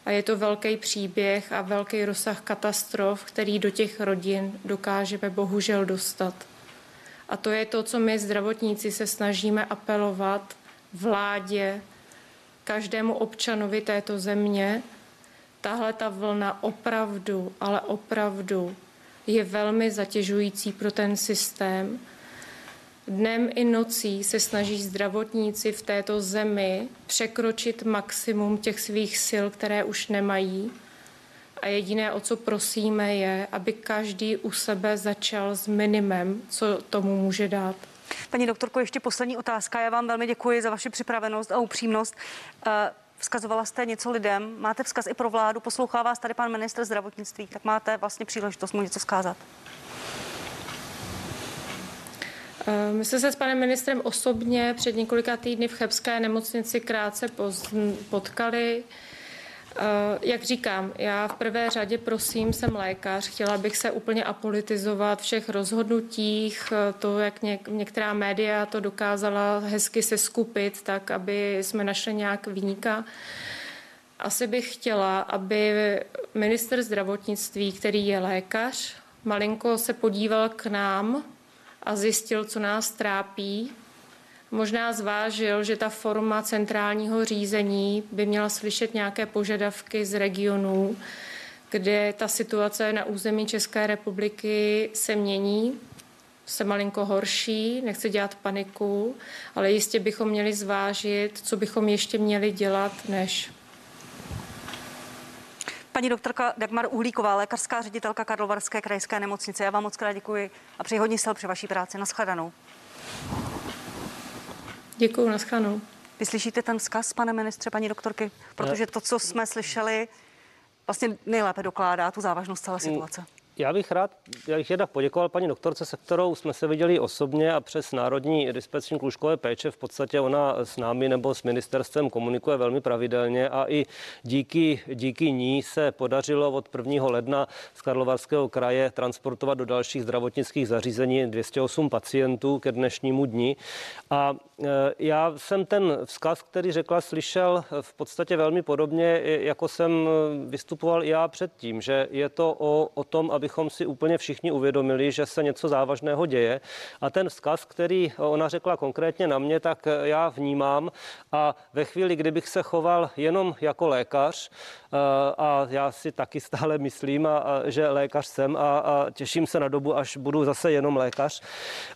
a je to velký příběh a velký rozsah katastrof, který do těch rodin dokážeme bohužel dostat. A to je to, co my zdravotníci se snažíme apelovat vládě, každému občanovi této země. Tahle ta vlna opravdu, ale opravdu je velmi zatěžující pro ten systém. Dnem i nocí se snaží zdravotníci v této zemi překročit maximum těch svých sil, které už nemají. A jediné, o co prosíme, je, aby každý u sebe začal s minimem, co tomu může dát. Paní doktorko, ještě poslední otázka. Já vám velmi děkuji za vaši připravenost a upřímnost. Eh, vzkazovala jste něco lidem, máte vzkaz i pro vládu, poslouchá vás tady pan ministr zdravotnictví, tak máte vlastně příležitost mu něco zkázat. Eh, my jsme se s panem ministrem osobně před několika týdny v Chebské nemocnici krátce potkali. Eh, jak říkám, já v prvé řadě prosím, jsem lékař, chtěla bych se úplně apolitizovat všech rozhodnutích, eh, to, jak něk- některá média to dokázala hezky se skupit, tak aby jsme našli nějak výnika. Asi bych chtěla, aby minister zdravotnictví, který je lékař, malinko se podíval k nám a zjistil, co nás trápí, možná zvážil, že ta forma centrálního řízení by měla slyšet nějaké požadavky z regionů, kde ta situace na území České republiky se mění, se malinko horší, nechci dělat paniku, ale jistě bychom měli zvážit, co bychom ještě měli dělat, než Paní doktorka Dagmar Uhlíková, lékařská ředitelka Karlovarské krajské nemocnice. Já vám moc krát děkuji a přeji hodně sil při vaší práci. Naschledanou. Děkuji, naschledanou. Vy slyšíte ten vzkaz, pane ministře, paní doktorky? Protože to, co jsme slyšeli, vlastně nejlépe dokládá tu závažnost celé situace. Já bych rád, já bych jednak poděkoval paní doktorce, se kterou jsme se viděli osobně a přes Národní dispeční kůžkové péče. V podstatě ona s námi nebo s ministerstvem komunikuje velmi pravidelně a i díky, díky ní se podařilo od 1. ledna z Karlovarského kraje transportovat do dalších zdravotnických zařízení 208 pacientů ke dnešnímu dni. A e, já jsem ten vzkaz, který řekla, slyšel v podstatě velmi podobně, jako jsem vystupoval i já předtím, že je to o, o tom, aby abychom si úplně všichni uvědomili, že se něco závažného děje. A ten vzkaz, který ona řekla konkrétně na mě, tak já vnímám a ve chvíli, kdybych se choval jenom jako lékař, eh, a já si taky stále myslím, a, a, že lékař jsem a, a těším se na dobu, až budu zase jenom lékař,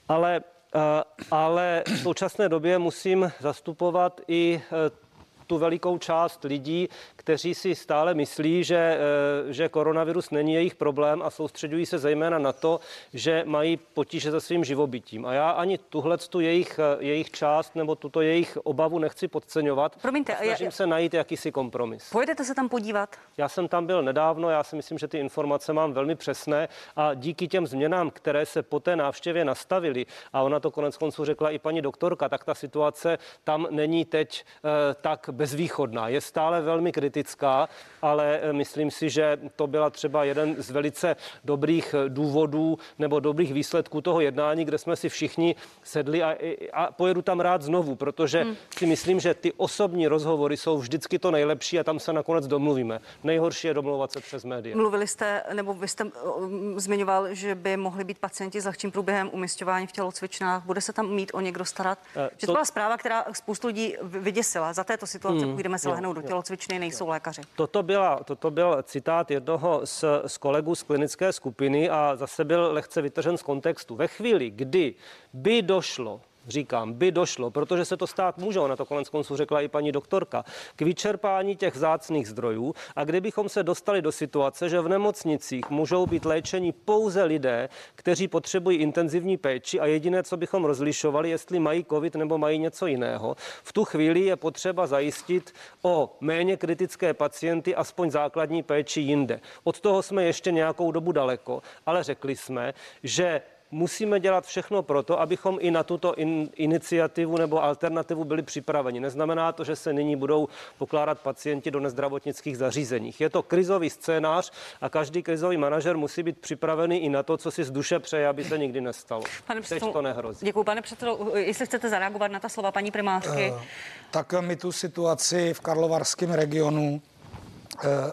ale eh, ale v současné době musím zastupovat i eh, tu velikou část lidí, kteří si stále myslí, že, eh, že koronavirus není jejich problém a soustředují se zejména na to, že mají potíže se svým živobytím. A já ani tuhle tu jejich, eh, jejich část nebo tuto jejich obavu nechci podceňovat. Promiňte, snažím já, se najít jakýsi kompromis. Pojedete se tam podívat? Já jsem tam byl nedávno, já si myslím, že ty informace mám velmi přesné a díky těm změnám, které se po té návštěvě nastavily, a ona to konec konců řekla i paní doktorka, tak ta situace tam není teď eh, tak bezvýchodná. Je stále velmi kritická, ale eh, myslím si, že to byla třeba jeden z velice dobrých eh, důvodů nebo dobrých výsledků toho jednání, kde jsme si všichni sedli a, a pojedu tam rád znovu, protože hmm. si myslím, že ty osobní rozhovory jsou vždycky to nejlepší a tam se nakonec domluvíme. Nejhorší je domlouvat se přes média. Mluvili jste, nebo vy jste um, zmiňoval, že by mohli být pacienti s lehčím průběhem umistování v tělocvičnách. Bude se tam mít o někdo starat? Uh, že to byla zpráva, která spoustu lidí vyděsila. Za této situace hmm, půjdeme se lehnout do tělocvičny, nejsou jo. lékaři. Toto, byla, toto byl citát jednoho z, z kolegů z klinické skupiny a zase byl lehce vytržen z kontextu. Ve chvíli, kdy by došlo říkám, by došlo, protože se to stát může, ona to konec konců řekla i paní doktorka, k vyčerpání těch vzácných zdrojů a kdybychom se dostali do situace, že v nemocnicích můžou být léčení pouze lidé, kteří potřebují intenzivní péči a jediné, co bychom rozlišovali, jestli mají covid nebo mají něco jiného, v tu chvíli je potřeba zajistit o méně kritické pacienty aspoň základní péči jinde. Od toho jsme ještě nějakou dobu daleko, ale řekli jsme, že musíme dělat všechno pro to, abychom i na tuto in, iniciativu nebo alternativu byli připraveni. Neznamená to, že se nyní budou pokládat pacienti do nezdravotnických zařízeních. Je to krizový scénář a každý krizový manažer musí být připravený i na to, co si z duše přeje, aby se nikdy nestalo. Pane Teď to nehrozí. Děkuji, pane předsedo. Jestli chcete zareagovat na ta slova paní primářky. Uh, tak my tu situaci v Karlovarském regionu Eh,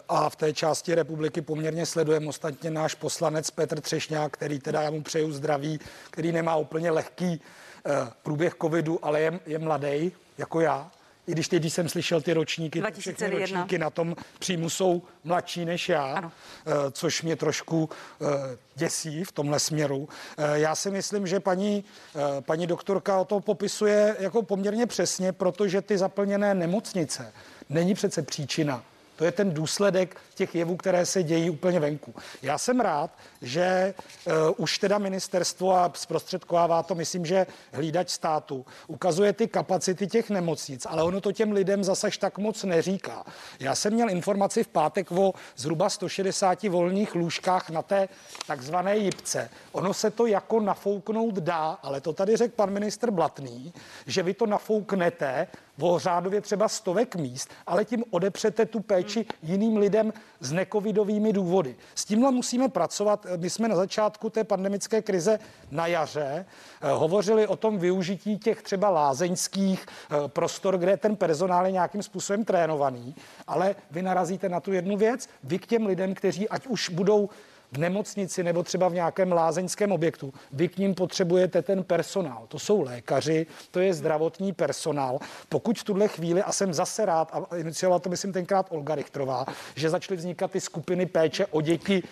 a v té části republiky poměrně sledujeme ostatně náš poslanec Petr Třešňák, který teda já mu přeju zdraví, který nemá úplně lehký eh, průběh covidu, ale je, je mladý, jako já, i když teď, když jsem slyšel ty ročníky, tak všechny 2001. ročníky na tom příjmu jsou mladší než já, Ano. eh, což mě trošku eh, děsí v tomhle směru. Eh, Já si myslím, že paní, eh, paní doktorka o to popisuje jako poměrně přesně, protože ty zaplněné nemocnice není přece příčina. To je ten důsledek těch jevů, které se dějí úplně venku. Já jsem rád, že uh, už teda ministerstvo a zprostředkovává to, myslím, že hlídač státu ukazuje ty kapacity těch nemocnic, ale ono to těm lidem zasaž tak moc neříká. Já jsem měl informaci v pátek o zhruba 160 volných lůžkách na té takzvané jipce. Ono se to jako nafouknout dá, ale to tady řekl pan ministr Blatný, že vy to nafouknete o řádově třeba stovek míst, ale tím odepřete tu péči jiným lidem s necovidovými důvody. S tímhle musíme pracovat. My jsme na začátku té pandemické krize na jaře eh, hovořili o tom využití těch třeba lázeňských eh, prostor, kde ten personál je nějakým způsobem trénovaný, ale vy narazíte na tu jednu věc, vy k těm lidem, kteří ať už budou v nemocnici nebo třeba v nějakém lázeňském objektu. Vy k ním potřebujete ten personál. To jsou lékaři, to je zdravotní personál. Pokud v tuhle chvíli, a jsem zase rád, a iniciovala to myslím tenkrát Olga Richtrová, že začaly vznikat ty skupiny péče o děti,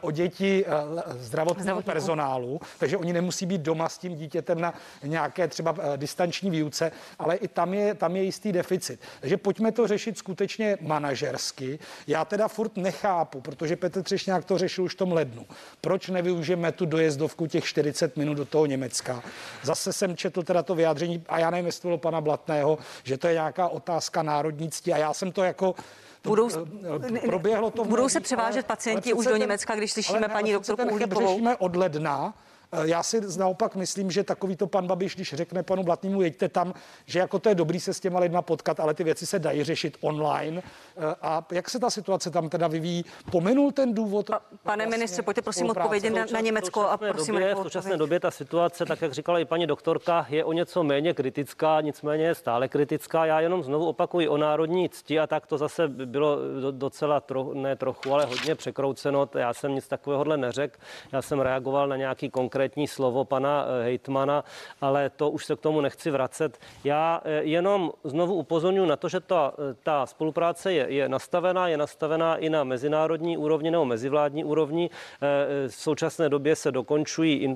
o děti eh, zdravotního personálu, takže oni nemusí být doma s tím dítětem na nějaké třeba eh, distanční výuce, ale i tam je, tam je jistý deficit. Takže pojďme to řešit skutečně manažersky. Já teda furt nechápu, protože Petr Třešňák to řešil už v tom lednu. Proč nevyužijeme tu dojezdovku těch 40 minut do toho Německa? Zase jsem četl teda to vyjádření, a já nevím, jestli to bylo pana Blatného, že to je nějaká otázka národnictví a já jsem to jako Budou- eh, proběhlo to budou se převážet pacienti už do Německa, když slyšíme paní doktorku Uhlíkovou. od ledna. Eh, Já si naopak myslím, že takový to pan Babiš, když řekne panu Blatnému, jeďte tam, že jako to je dobrý se s těma lidma potkat, ale ty věci se dají řešit online. Eh, A jak se ta situace tam teda vyvíjí? Pominul ten důvod? Pa- Pane vlastně ministře, pojďte prosím odpovědět na, na Německo a současné prosím době, v současné době ta situace, tak jak říkala i paní doktorka, je o něco méně kritická, nicméně je stále kritická. Já jenom znovu opakuji o národní cti a tak to zase bylo do- docela, tro, ne trochu, ale hodně překrouceno. Já jsem nic takovéhohle neřekl. Já jsem reagoval na nějaký konkrétní slovo pana eh, hejtmana, ale to už se k tomu nechci vracet. Já eh, jenom znovu upozorňuji na to, že ta, eh, ta spolupráce je, je nastavená, je nastavená i na mezinárodní úrovni nebo mezivládní úrovni. V současné době se dokončují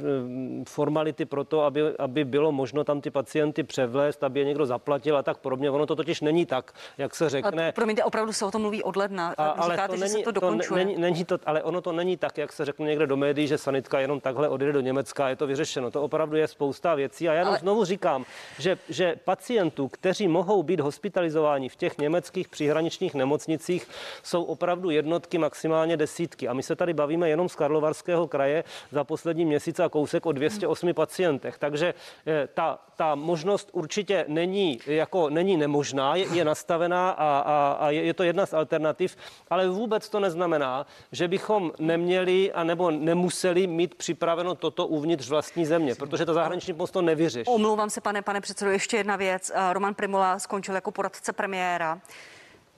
formality pro to, aby, aby bylo možno tam ty pacienty převlézt, aby je někdo zaplatil a tak podobně. Ono to totiž není tak, jak se řekne. Ale promiňte, opravdu se o tom mluví od ledna. A, ale Říkáte, to že není, se to to dokončuje. není, není to, ale ono to není tak, jak se řekne někde do médií, že sanitka jenom takhle odjede do Německa a je to vyřešeno. To opravdu je spousta věcí. A já jenom Ale- znovu říkám, že, že pacientů, kteří mohou být hospitalizováni v těch německých příhraničních nemocnicích, jsou opravdu jednotky, maximálně desítky. A my se tady bavíme jenom z Karlovarského kraje za poslední měsíc a kousek o 208 pacientech. Takže eh, ta, ta možnost určitě není, jako není nemožná, je, je nastavená a, a, a je, je to jedna z alternativ, ale vůbec to neznamená, že bychom neměli anebo nemuseli mít připraveno toto uvnitř vlastní země, protože ta zahraniční pomoc to nevyřeší. Omlouvám se, pane, pane předsedo, ještě jedna věc. Eh, Roman Primula skončil jako poradce premiéra.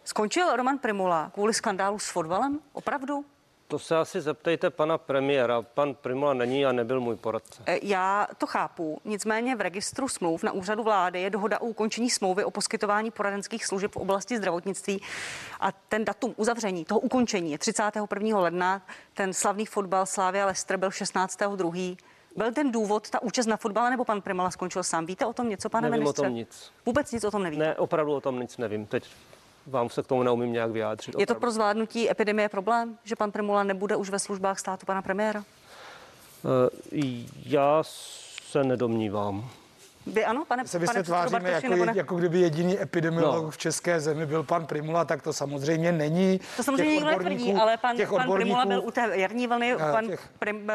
Skončil Roman Primula kvůli skandálu s fotbalem? Opravdu? To se asi zeptejte pana premiéra. Pan Primula není a nebyl můj poradce. Eh, Já to chápu, nicméně v registru smluv na úřadu vlády je dohoda o ukončení smlouvy o poskytování poradenských služeb v oblasti zdravotnictví a ten datum uzavření toho ukončení je 31. ledna. Ten slavný fotbal Slávia Leicester byl 16.2. Byl ten důvod ta účast na fotbale nebo pan Primala skončil sám? Víte o tom něco, pane Nevím o ministře? tom nic. Vůbec nic o tom nevíte. Ne, opravdu o tom nic nevím. Teď vám se k tomu neumím nějak vyjádřit. Je to opravdu. pro zvládnutí epidemie problém, že pan Primula nebude už ve službách státu pana premiéra? Eh, Já se nedomnívám. Vy ano, pane, se pane tváříme, Bartoši, jako, nebo ne? jako kdyby jediný epidemiolog No. v české zemi byl pan Primula, tak to samozřejmě není. To samozřejmě nikdo netvrdí, ale pan, pan Primula byl u té jarní vlny, Eh, pan těch- prim, eh,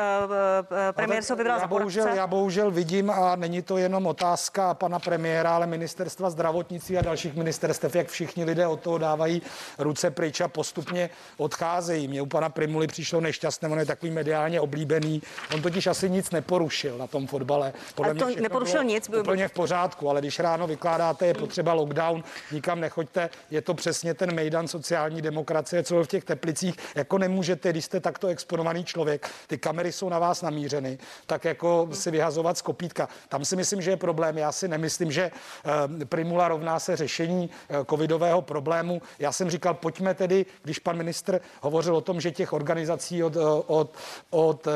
eh, premiér se vybral já bohužel, já bohužel vidím, a není to jenom otázka pana premiéra, ale ministerstva zdravotnictví a dalších ministerstev, jak všichni lidé od toho dávají ruce pryč a postupně odcházejí. Mně u pana Primuly přišlo nešťastné, on je takový mediálně oblíbený. On totiž asi nic neporušil na tom fotbale. Podle Ale to mě neporušil bylo nic, úplně v pořádku, ale když ráno vykládáte, je potřeba lockdown, nikam nechoďte, je to přesně ten mejdan sociální demokracie, co v těch teplicích, jako nemůžete, když jste takto exponovaný člověk, ty kamery jsou na vás namířeny, tak jako si vyhazovat z kopítka. Tam si myslím, že je problém. Já si nemyslím, že eh, primula rovná se řešení eh, covidového problému. Já jsem říkal, pojďme tedy, když pan ministr hovořil o tom, že těch organizací od, eh, od, od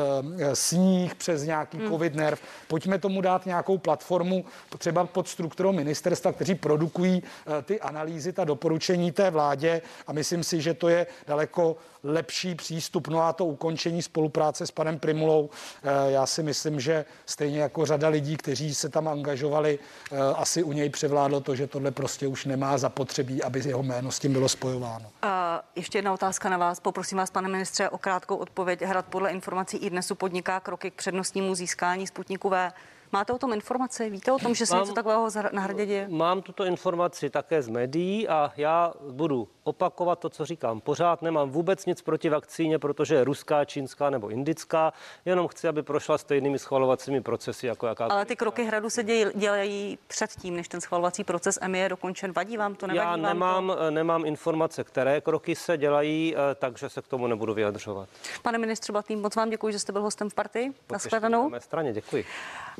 sníh přes nějaký hmm. covid nerv, pojďme tomu dát nějakou platformu, třeba pod strukturou ministerstva, kteří produkují ty analýzy, ta doporučení té vládě a myslím si, že to je daleko lepší přístup. No a to ukončení spolupráce s panem Primulou, eh, já si myslím, že stejně jako řada lidí, kteří se tam angažovali, eh, asi u něj převládlo to, že tohle prostě už nemá zapotřebí, aby jeho jméno s tím bylo spojováno. A ještě jedna otázka na vás. Poprosím vás, pane ministře, o krátkou odpověď. Hrad podle informací i dnesu podniká kroky k přednostnímu získání Sputnikové Máte o tom informace? Víte o tom, že se mám, něco takového na hradě děje? Mám tuto informaci také z médií a já budu opakovat to, co říkám. Pořád nemám vůbec nic proti vakcíně, protože je ruská, čínská nebo indická, jenom chci, aby prošla stejnými schvalovacími procesy jako jaká. Ale ty kroky hradu se dějí, dělají předtím, než ten schvalovací proces EMI je dokončen. Vadí vám to? Nevadí já nemám, vám to? nemám informace, které kroky se dělají, eh, takže se k tomu nebudu vyjadřovat. Pane ministře Blatný, moc vám děkuji, že jste byl hostem v partii. Naschledanou. Na mé straně, děkuji.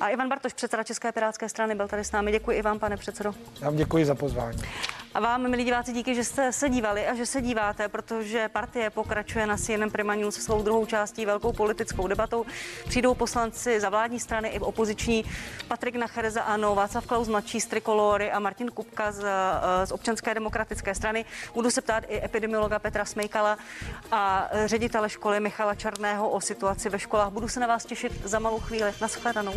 A Ivan Bartoš, předseda České pirátské strany, byl tady s námi. Děkuji i vám, pane předsedo. Já vám děkuji za pozvání. A vám, milí diváci, díky, že jste se dívali a že se díváte, protože partie pokračuje na CNN Prima News svou druhou částí velkou politickou debatou. Přijdou poslanci za vládní strany i opoziční. Patrik Nacher za ANO, Václav Klaus mladší z Trikolory a Martin Kupka z, eh, z občanské demokratické strany. Budu se ptát i epidemiologa Petra Smejkala a ředitele školy Michala Černého o situaci ve školách. Budu se na vás těšit za malou chvíli. Naschledanou.